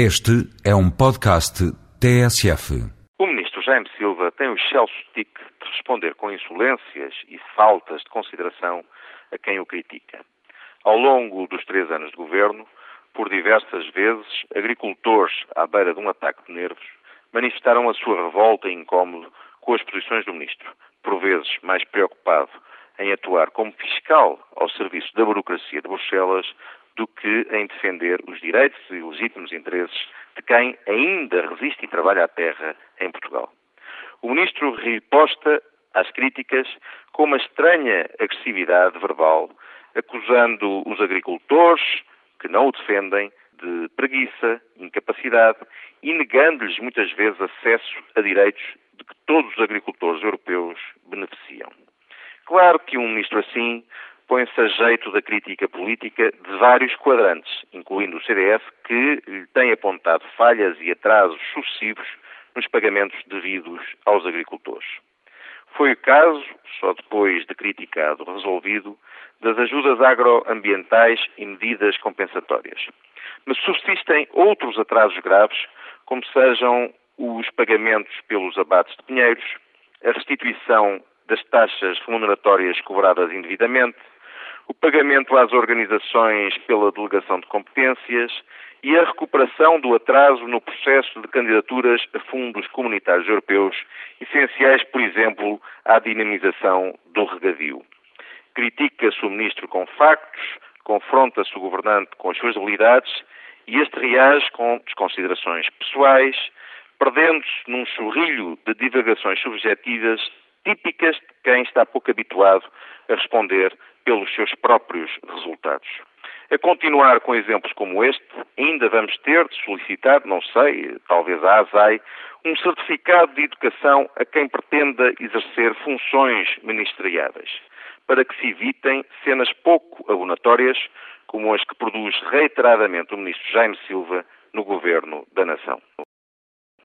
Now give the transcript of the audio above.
Este é um podcast TSF. O ministro Jaime Silva tem o excelso tique de responder com insolências e faltas de consideração a quem o critica. Ao longo dos três anos de governo, por diversas vezes, agricultores, à beira de um ataque de nervos, manifestaram a sua revolta e incómodo com as posições do ministro, por vezes mais preocupado em atuar como fiscal ao serviço da burocracia de Bruxelas do que em defender os direitos e legítimos interesses de quem ainda resiste e trabalha a terra em Portugal. O ministro riposta às críticas com uma estranha agressividade verbal, acusando os agricultores que não o defendem de preguiça, incapacidade e negando-lhes muitas vezes acesso a direitos de que todos os agricultores europeus beneficiam. Claro que um ministro assim põe-se a jeito da crítica política de vários quadrantes, incluindo o CDS, que lhe tem apontado falhas e atrasos sucessivos nos pagamentos devidos aos agricultores. Foi o caso, só depois de criticado resolvido, das ajudas agroambientais e medidas compensatórias. Mas subsistem outros atrasos graves, como sejam os pagamentos pelos abates de pinheiros, a restituição das taxas remuneratórias cobradas indevidamente, o pagamento às organizações pela delegação de competências e a recuperação do atraso no processo de candidaturas a fundos comunitários europeus, essenciais, por exemplo, à dinamização do regadio. Critica-se o ministro com factos, confronta-se o governante com as suas habilidades e este reage com desconsiderações pessoais, perdendo-se num chorrilho de divagações subjetivas típicas quem está pouco habituado a responder pelos seus próprios resultados. A continuar com exemplos como este, ainda vamos ter de solicitar, não sei, talvez a ASAI, um certificado de educação a quem pretenda exercer funções ministeriais, para que se evitem cenas pouco abonatórias como as que produz reiteradamente o ministro Jaime Silva no governo da nação.